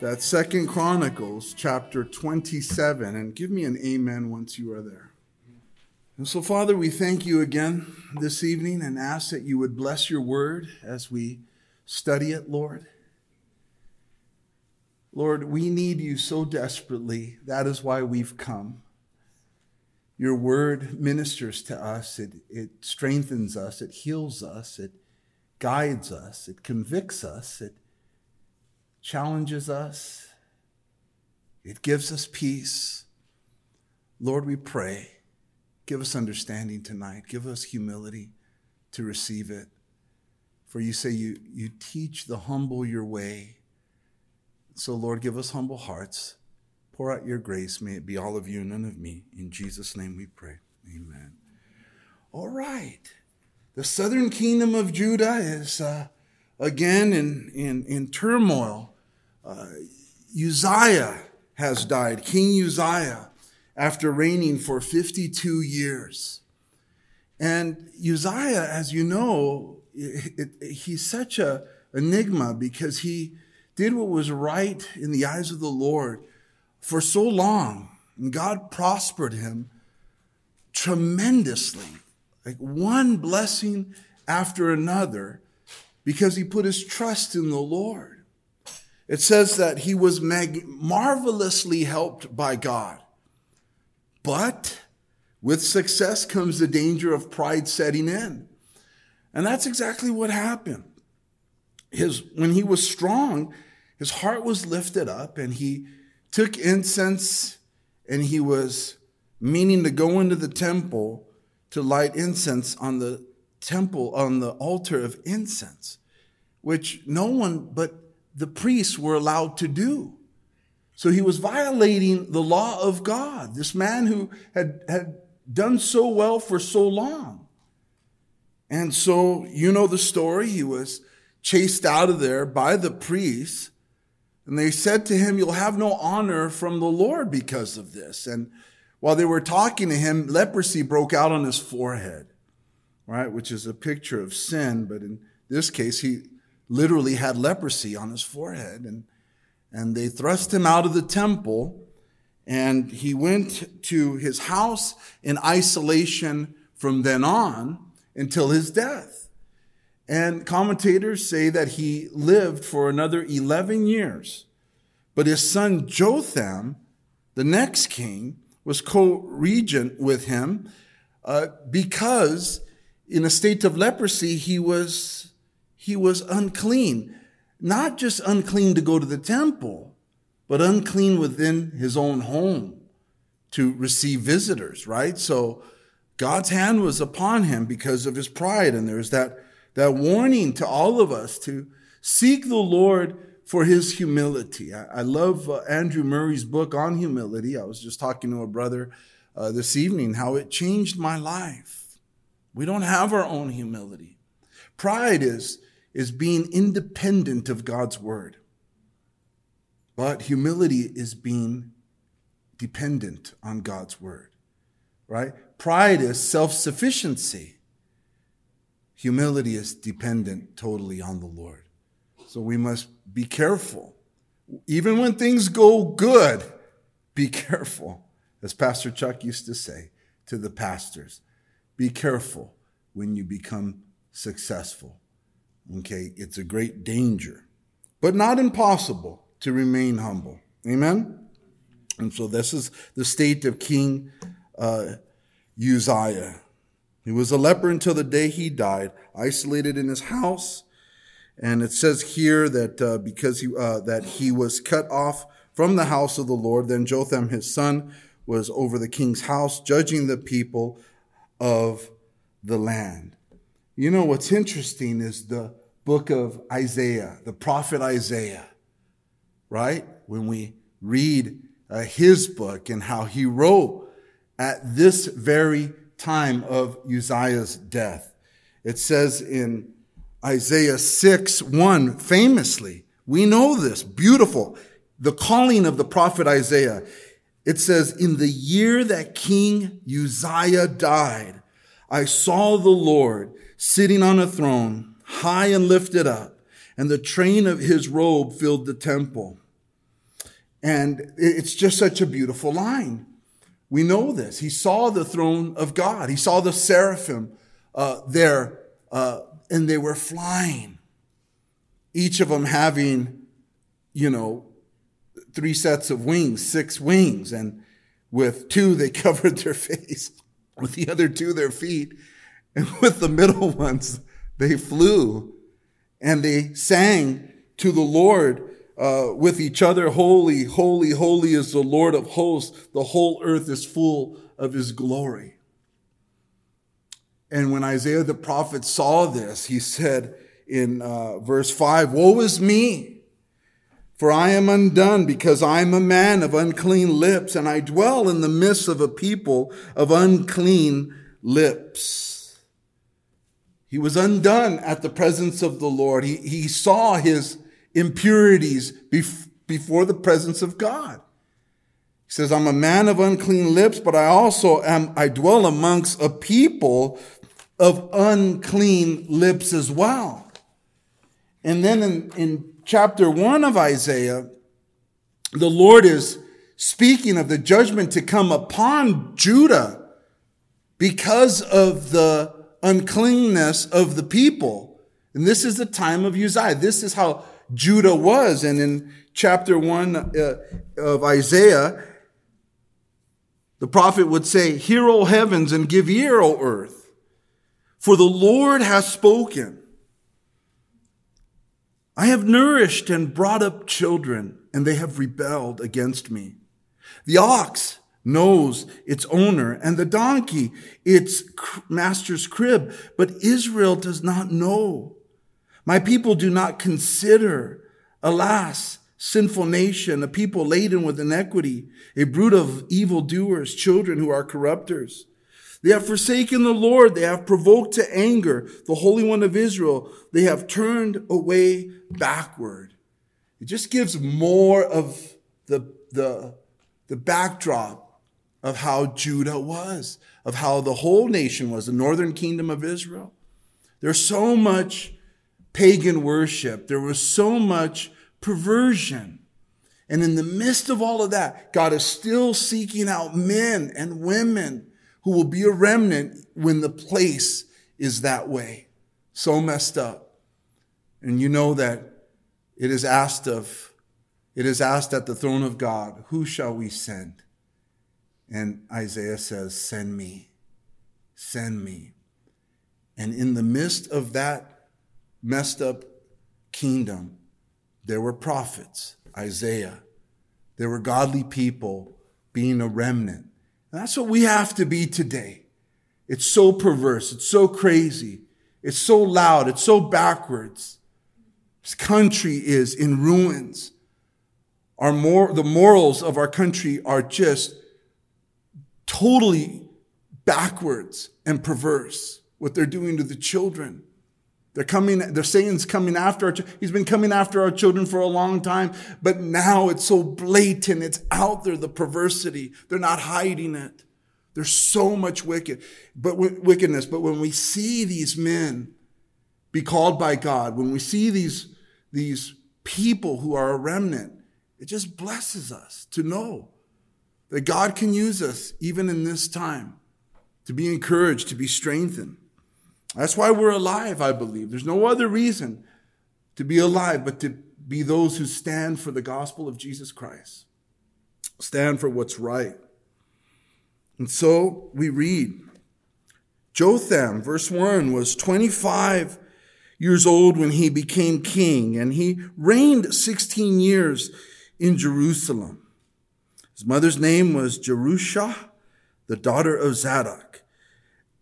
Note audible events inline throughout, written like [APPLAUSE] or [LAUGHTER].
That's Second Chronicles chapter 27. And give me an amen once you are there. And so, Father, we thank you again this evening and ask that you would bless your word as we study it, Lord. Lord, we need you so desperately. That is why we've come. Your word ministers to us, it, it strengthens us, it heals us, it guides us, it convicts us, it challenges us, it gives us peace. Lord, we pray, give us understanding tonight, give us humility to receive it. For you say you, you teach the humble your way. So, Lord, give us humble hearts. Pour out your grace. May it be all of you, and none of me. In Jesus' name we pray. Amen. All right. The southern kingdom of Judah is uh, again in, in, in turmoil. Uh, Uzziah has died, King Uzziah, after reigning for 52 years. And Uzziah, as you know, it, it, he's such a enigma because he did what was right in the eyes of the Lord for so long. And God prospered him tremendously, like one blessing after another, because he put his trust in the Lord. It says that he was mag- marvelously helped by God. But with success comes the danger of pride setting in. And that's exactly what happened. His, when he was strong, his heart was lifted up and he took incense and he was meaning to go into the temple to light incense on the temple, on the altar of incense, which no one but the priests were allowed to do. So he was violating the law of God, this man who had, had done so well for so long. And so, you know the story. He was chased out of there by the priests. And they said to him, You'll have no honor from the Lord because of this. And while they were talking to him, leprosy broke out on his forehead, right? Which is a picture of sin. But in this case, he literally had leprosy on his forehead. And, and they thrust him out of the temple. And he went to his house in isolation from then on until his death. And commentators say that he lived for another 11 years. But his son Jotham, the next king, was co regent with him uh, because in a state of leprosy, he was, he was unclean. Not just unclean to go to the temple, but unclean within his own home to receive visitors, right? So, God's hand was upon him because of his pride. And there's that, that warning to all of us to seek the Lord for his humility. I, I love uh, Andrew Murray's book on humility. I was just talking to a brother uh, this evening how it changed my life. We don't have our own humility. Pride is, is being independent of God's word. But humility is being dependent on God's word, right? Pride is self sufficiency. Humility is dependent totally on the Lord. So we must be careful. Even when things go good, be [LAUGHS] careful. As Pastor Chuck used to say to the pastors, be careful when you become successful. Okay, it's a great danger, but not impossible to remain humble. Amen? And so this is the state of King uh, Uzziah. He was a leper until the day he died, isolated in his house. And it says here that uh, because he, uh, that he was cut off from the house of the Lord, then Jotham his son was over the king's house, judging the people of the land. You know what's interesting is the book of Isaiah, the prophet Isaiah, right? When we read uh, his book and how he wrote at this very time of Uzziah's death. It says in Isaiah 6 1, famously, we know this, beautiful, the calling of the prophet Isaiah. It says, In the year that King Uzziah died, I saw the Lord sitting on a throne, high and lifted up, and the train of his robe filled the temple. And it's just such a beautiful line. We know this. He saw the throne of God. He saw the seraphim uh, there, uh, and they were flying. Each of them having, you know, three sets of wings, six wings, and with two they [LAUGHS] covered their face, with the other two their feet, and [LAUGHS] with the middle ones they flew, and they sang to the Lord uh, with each other, Holy, holy, holy is the Lord of hosts. The whole earth is full of his glory. And when Isaiah the prophet saw this, he said in uh, verse 5 Woe is me, for I am undone, because I am a man of unclean lips, and I dwell in the midst of a people of unclean lips. He was undone at the presence of the Lord. He, he saw his impurities bef- before the presence of God. He says, I'm a man of unclean lips, but I also am, I dwell amongst a people of unclean lips as well. And then in, in chapter one of Isaiah, the Lord is speaking of the judgment to come upon Judah because of the uncleanness of the people. And this is the time of Uzziah. This is how Judah was. And in chapter 1 uh, of Isaiah, the prophet would say, Hear, O heavens, and give ear, O earth, for the Lord has spoken. I have nourished and brought up children, and they have rebelled against me. The ox knows its owner, and the donkey its master's crib, but Israel does not know. My people do not consider, alas, sinful nation, a people laden with iniquity, a brood of evildoers, children who are corrupters. They have forsaken the Lord. They have provoked to anger the Holy One of Israel. They have turned away backward. It just gives more of the, the, the backdrop of how Judah was, of how the whole nation was, the northern kingdom of Israel. There's so much pagan worship. There was so much perversion. And in the midst of all of that, God is still seeking out men and women who will be a remnant when the place is that way. So messed up. And you know that it is asked of, it is asked at the throne of God, who shall we send? And Isaiah says, send me, send me. And in the midst of that messed up kingdom, there were prophets, Isaiah. There were godly people being a remnant. That's what we have to be today. It's so perverse. It's so crazy. It's so loud. It's so backwards. This country is in ruins. Our mor- the morals of our country are just totally backwards and perverse. What they're doing to the children. They're coming, they're Satan's coming after our, he's been coming after our children for a long time, but now it's so blatant. It's out there, the perversity. They're not hiding it. There's so much wicked, but wickedness. But when we see these men be called by God, when we see these, these people who are a remnant, it just blesses us to know that God can use us even in this time to be encouraged, to be strengthened. That's why we're alive, I believe. There's no other reason to be alive but to be those who stand for the gospel of Jesus Christ, stand for what's right. And so we read Jotham, verse 1, was 25 years old when he became king, and he reigned 16 years in Jerusalem. His mother's name was Jerusha, the daughter of Zadok.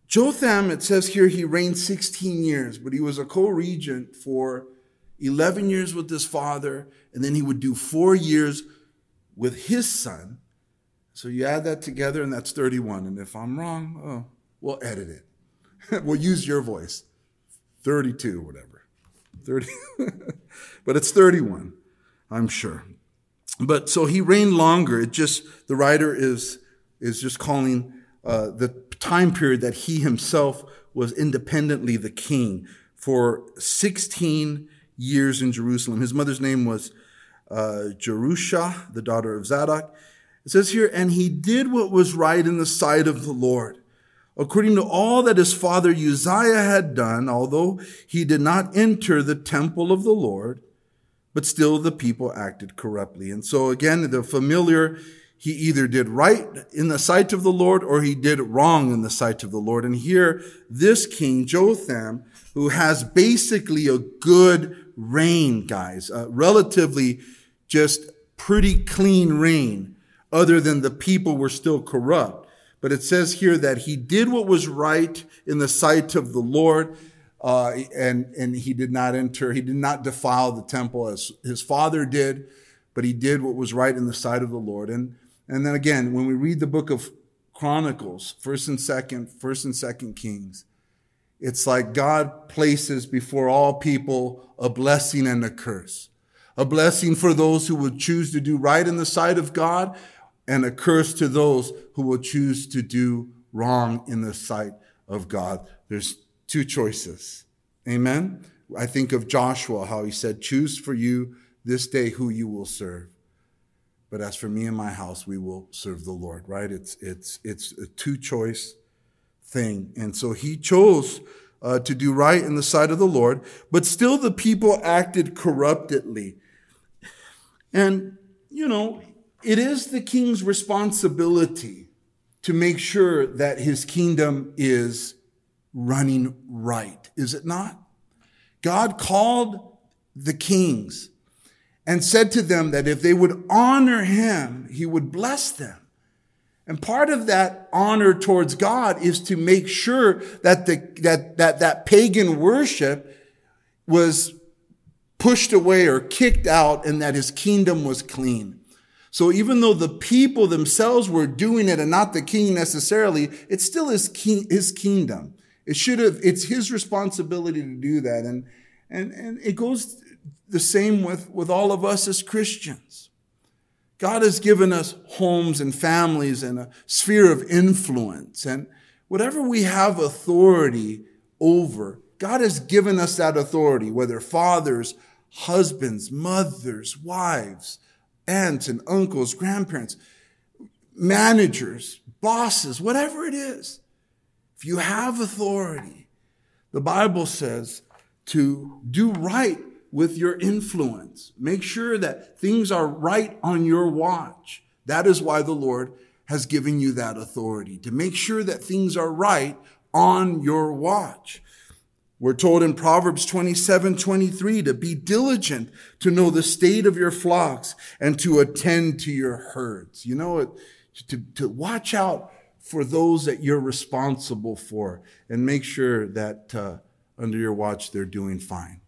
Jotham, it says here, he reigned 16 years, but he was a co regent for 11 years with his father, and then he would do four years with his son. So you add that together, and that's 31. And if I'm wrong, oh, we'll edit it. [LAUGHS] we'll use your voice. 32, whatever. 30. [LAUGHS] but it's 31, I'm sure. But so he reigned longer. It just, the writer is, is just calling uh, the time period that he himself was independently the king for 16 years in Jerusalem. His mother's name was uh, Jerusha, the daughter of Zadok. It says here, and he did what was right in the sight of the Lord, according to all that his father Uzziah had done, although he did not enter the temple of the Lord, but still the people acted corruptly. And so again, the familiar, he either did right in the sight of the Lord or he did wrong in the sight of the Lord. And here, this king, Jotham, who has basically a good reign, guys, uh, relatively just pretty clean reign, other than the people were still corrupt. But it says here that he did what was right in the sight of the Lord, uh, and and he did not enter. He did not defile the temple as his father did, but he did what was right in the sight of the Lord. And and then again, when we read the book of Chronicles, First and Second, First and Second Kings, it's like God places before all people a blessing and a curse. A blessing for those who would choose to do right in the sight of God, and a curse to those who will choose to do wrong in the sight of God. There's two choices. Amen. I think of Joshua, how he said, Choose for you this day who you will serve. But as for me and my house, we will serve the Lord, right? It's, it's, it's a two choice thing. And so he chose uh, to do right in the sight of the Lord, but still the people acted corruptly. And, you know, it is the king's responsibility to make sure that his kingdom is running right, is it not? God called the kings and said to them that if they would honor him, he would bless them. And part of that honor towards God is to make sure that the, that, that, that pagan worship was pushed away or kicked out and that his kingdom was clean. So even though the people themselves were doing it and not the king necessarily, it's still his, king, his kingdom. It should have, it's his responsibility to do that. And, and, and it goes the same with, with all of us as Christians. God has given us homes and families and a sphere of influence. And whatever we have authority over, God has given us that authority, whether fathers, husbands, mothers, wives, aunts and uncles, grandparents, managers, bosses, whatever it is. If you have authority, the Bible says to do right with your influence. Make sure that things are right on your watch. That is why the Lord has given you that authority to make sure that things are right on your watch. We're told in Proverbs 27, 23 to be diligent to know the state of your flocks and to attend to your herds. You know, to, to watch out for those that you're responsible for and make sure that uh, under your watch they're doing fine.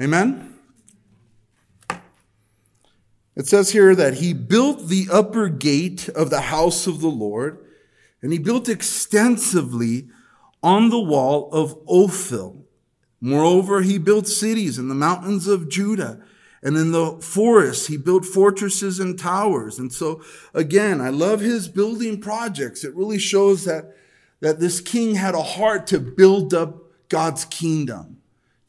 Amen? It says here that he built the upper gate of the house of the Lord, and he built extensively on the wall of Ophel. Moreover, he built cities in the mountains of Judah, and in the forests he built fortresses and towers. And so, again, I love his building projects. It really shows that, that this king had a heart to build up God's kingdom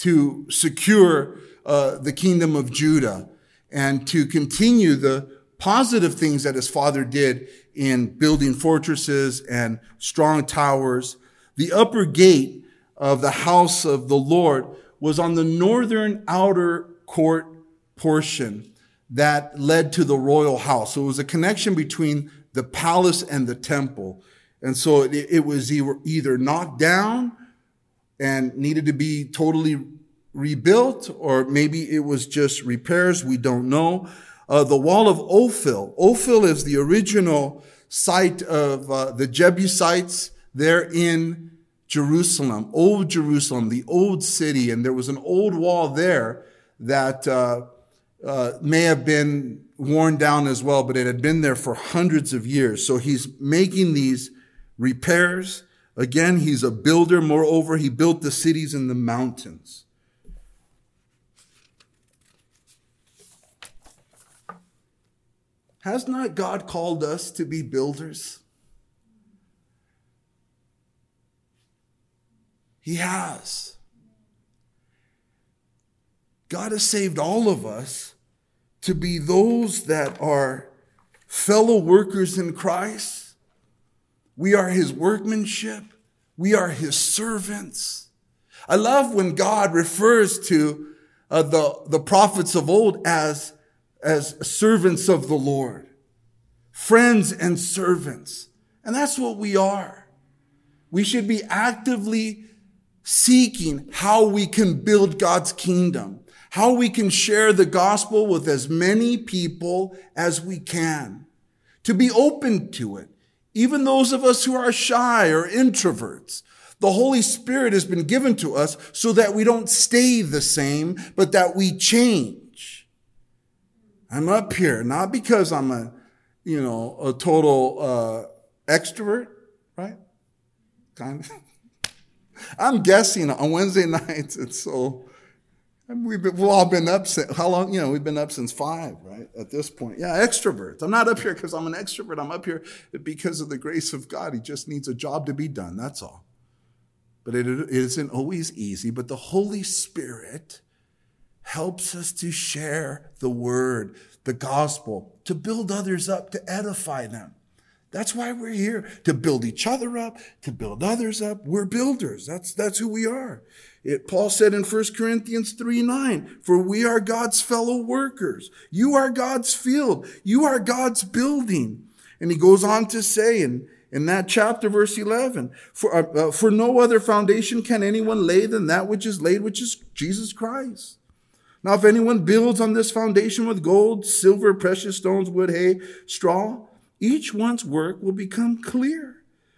to secure uh, the kingdom of Judah and to continue the positive things that his father did in building fortresses and strong towers. The upper gate of the house of the Lord was on the northern outer court portion that led to the royal house. So it was a connection between the palace and the temple. And so it, it was either knocked down and needed to be totally rebuilt, or maybe it was just repairs. We don't know. Uh, the wall of Ophel. Ophel is the original site of uh, the Jebusites there in Jerusalem, old Jerusalem, the old city. And there was an old wall there that uh, uh may have been worn down as well, but it had been there for hundreds of years. So he's making these repairs. Again, he's a builder. Moreover, he built the cities in the mountains. Has not God called us to be builders? He has. God has saved all of us to be those that are fellow workers in Christ. We are his workmanship. We are his servants. I love when God refers to uh, the, the prophets of old as, as servants of the Lord, friends and servants. And that's what we are. We should be actively seeking how we can build God's kingdom how we can share the gospel with as many people as we can, to be open to it. Even those of us who are shy or introverts, the Holy Spirit has been given to us so that we don't stay the same, but that we change. I'm up here not because I'm a, you know, a total uh, extrovert, right? Kind of. [LAUGHS] I'm guessing on Wednesday [LAUGHS] nights it's so We've, been, we've all been up since, how long? You know, we've been up since five, right? At this point. Yeah, extroverts. I'm not up here because I'm an extrovert. I'm up here because of the grace of God. He just needs a job to be done. That's all. But it, it isn't always easy. But the Holy Spirit helps us to share the word, the gospel, to build others up, to edify them. That's why we're here to build each other up, to build others up. We're builders. That's, that's who we are. It, Paul said in 1 Corinthians 3 9, for we are God's fellow workers. You are God's field. You are God's building. And he goes on to say in, in that chapter, verse 11, for, uh, uh, for no other foundation can anyone lay than that which is laid, which is Jesus Christ. Now, if anyone builds on this foundation with gold, silver, precious stones, wood, hay, straw, each one's work will become clear.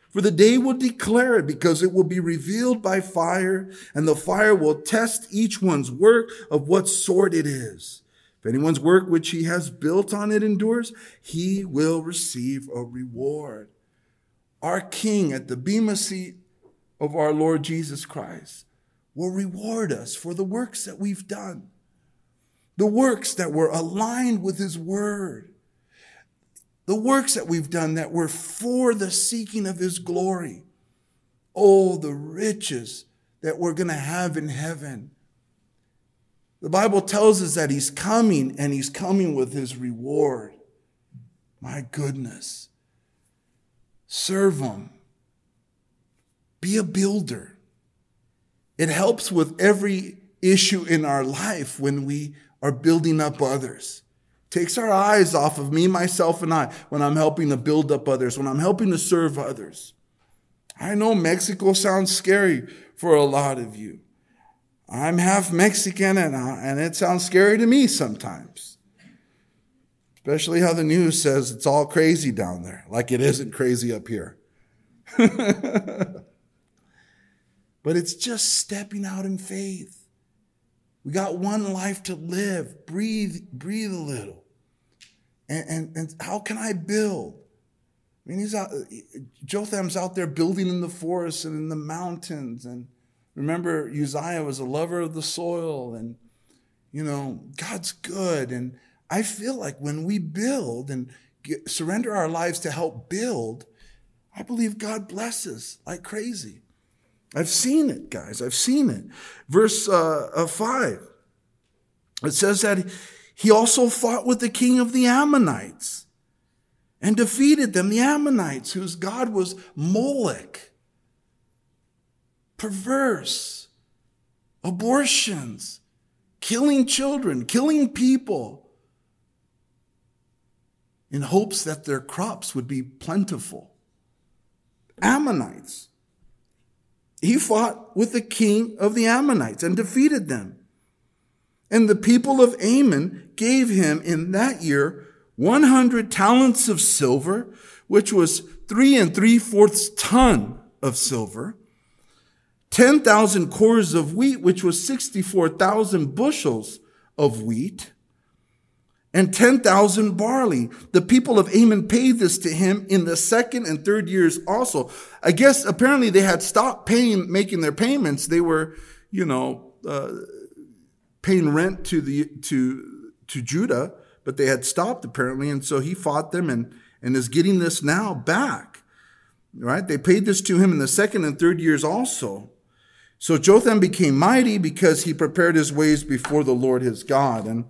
For the day will declare it because it will be revealed by fire and the fire will test each one's work of what sort it is. If anyone's work which he has built on it endures, he will receive a reward. Our King at the Bema seat of our Lord Jesus Christ will reward us for the works that we've done, the works that were aligned with his word the works that we've done that were for the seeking of his glory. Oh, the riches that we're going to have in heaven. The Bible tells us that he's coming and he's coming with his reward. My goodness. Serve him. Be a builder. It helps with every issue in our life when we are building up others takes our eyes off of me, myself, and I when I'm helping to build up others, when I'm helping to serve others. I know Mexico sounds scary for a lot of you. I'm half Mexican and, I, and it sounds scary to me sometimes. Especially how the news says it's all crazy down there, like it isn't crazy up here. [LAUGHS] but it's just stepping out in faith. We got one life to live. Breathe, breathe a little. And, and, and how can I build? I mean, he's out, Jotham's out there building in the forests and in the mountains. And remember, Uzziah was a lover of the soil. And, you know, God's good. And I feel like when we build and get, surrender our lives to help build, I believe God blesses like crazy. I've seen it, guys. I've seen it. Verse uh, uh, 5. It says that he also fought with the king of the Ammonites and defeated them, the Ammonites, whose God was Moloch. Perverse, abortions, killing children, killing people in hopes that their crops would be plentiful. Ammonites. He fought with the king of the Ammonites and defeated them. And the people of Ammon gave him in that year 100 talents of silver, which was three and three fourths ton of silver, 10,000 kors of wheat, which was 64,000 bushels of wheat, and 10,000 barley. The people of Ammon paid this to him in the second and third years also. I guess apparently they had stopped paying, making their payments. They were, you know, uh, paying rent to the, to, to Judah, but they had stopped apparently. And so he fought them and, and is getting this now back. Right? They paid this to him in the second and third years also. So Jotham became mighty because he prepared his ways before the Lord his God. And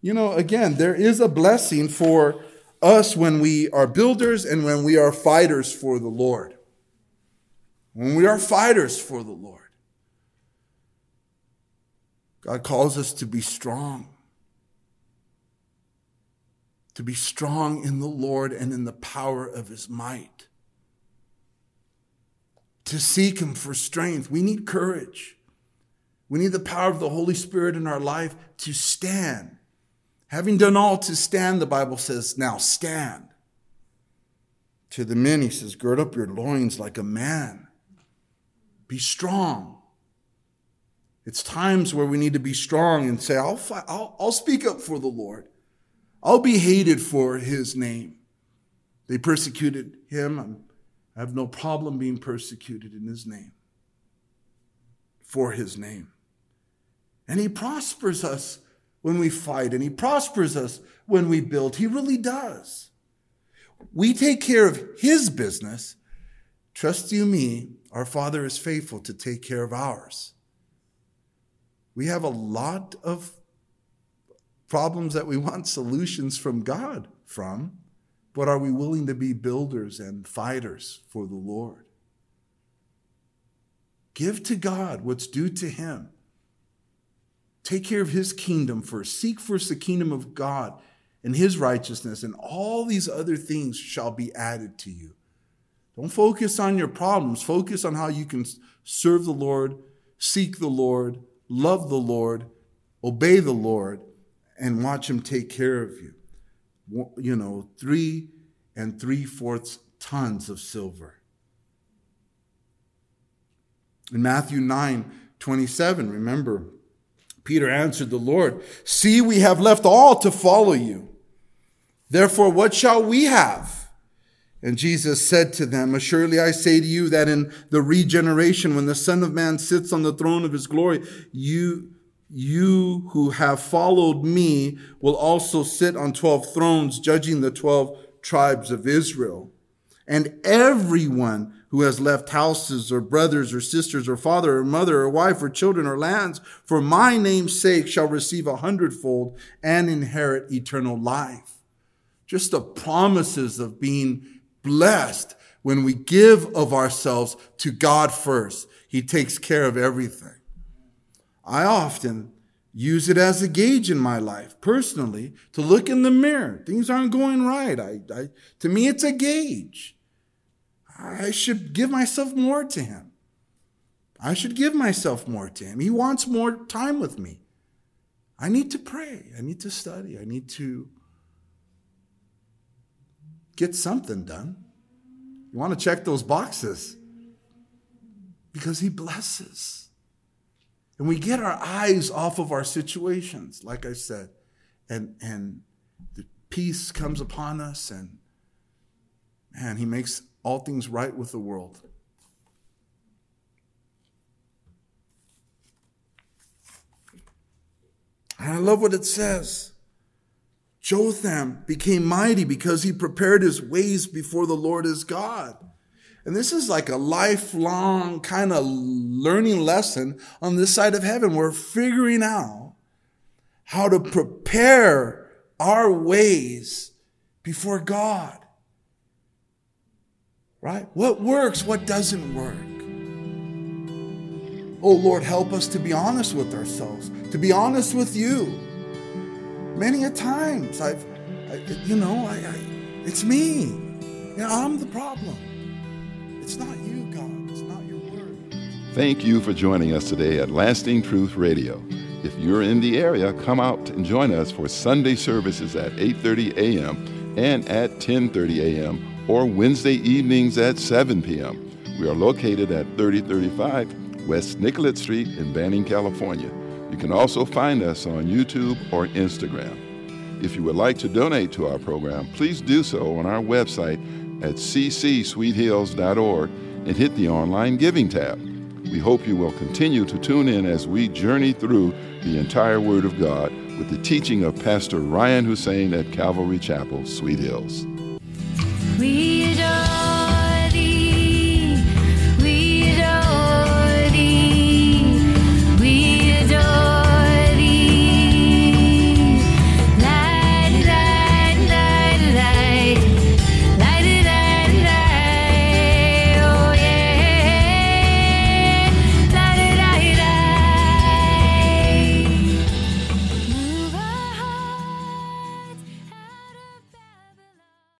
you know, again, there is a blessing for us when we are builders and when we are fighters for the Lord. When we are fighters for the Lord, God calls us to be strong. To be strong in the Lord and in the power of his might. To seek him for strength. We need courage. We need the power of the Holy Spirit in our life to stand Having done all to stand, the Bible says, now stand. To the men, he says, gird up your loins like a man. Be strong. It's times where we need to be strong and say, I'll, I'll, I'll speak up for the Lord. I'll be hated for his name. They persecuted him. I have no problem being persecuted in his name, for his name. And he prospers us when we fight and he prospers us when we build. He really does. We take care of his business. Trust you me, our Father is faithful to take care of ours. We have a lot of problems that we want solutions from God from, but are we willing to be builders and fighters for the Lord? Give to God what's due to him. Take care of his kingdom first. Seek first the kingdom of God and his righteousness, and all these other things shall be added to you. Don't focus on your problems. Focus on how you can serve the Lord, seek the Lord, love the Lord, obey the Lord, and watch him take care of you. You know, three and three fourths tons of silver. In Matthew 9 27, remember, Peter answered the Lord, See, we have left all to follow you. Therefore, what shall we have? And Jesus said to them, Assuredly I say to you that in the regeneration, when the Son of Man sits on the throne of his glory, you, you who have followed me will also sit on 12 thrones, judging the 12 tribes of Israel. And everyone who has left houses or brothers or sisters or father or mother or wife or children or lands for my name's sake shall receive a hundredfold and inherit eternal life. Just the promises of being blessed when we give of ourselves to God first. He takes care of everything. I often use it as a gauge in my life personally to look in the mirror. Things aren't going right. I, I, to me, it's a gauge. I should give myself more to him. I should give myself more to him. He wants more time with me. I need to pray. I need to study. I need to get something done. You want to check those boxes because he blesses. And we get our eyes off of our situations, like I said, and, and the peace comes upon us, and man, he makes all things right with the world. And I love what it says. Jotham became mighty because he prepared his ways before the Lord his God. And this is like a lifelong kind of learning lesson on this side of heaven. We're figuring out how to prepare our ways before God right? What works, what doesn't work. Oh Lord, help us to be honest with ourselves, to be honest with you. Many a times I've, I, you know, I, I, it's me. You know, I'm the problem. It's not you, God. It's not your word. Thank you for joining us today at Lasting Truth Radio. If you're in the area, come out and join us for Sunday services at 8:30 a.m. and at 10:30 a.m or Wednesday evenings at 7 p.m. We are located at 3035 West Nicollet Street in Banning, California. You can also find us on YouTube or Instagram. If you would like to donate to our program, please do so on our website at ccsweethills.org and hit the online giving tab. We hope you will continue to tune in as we journey through the entire Word of God with the teaching of Pastor Ryan Hussein at Calvary Chapel, Sweet Hills.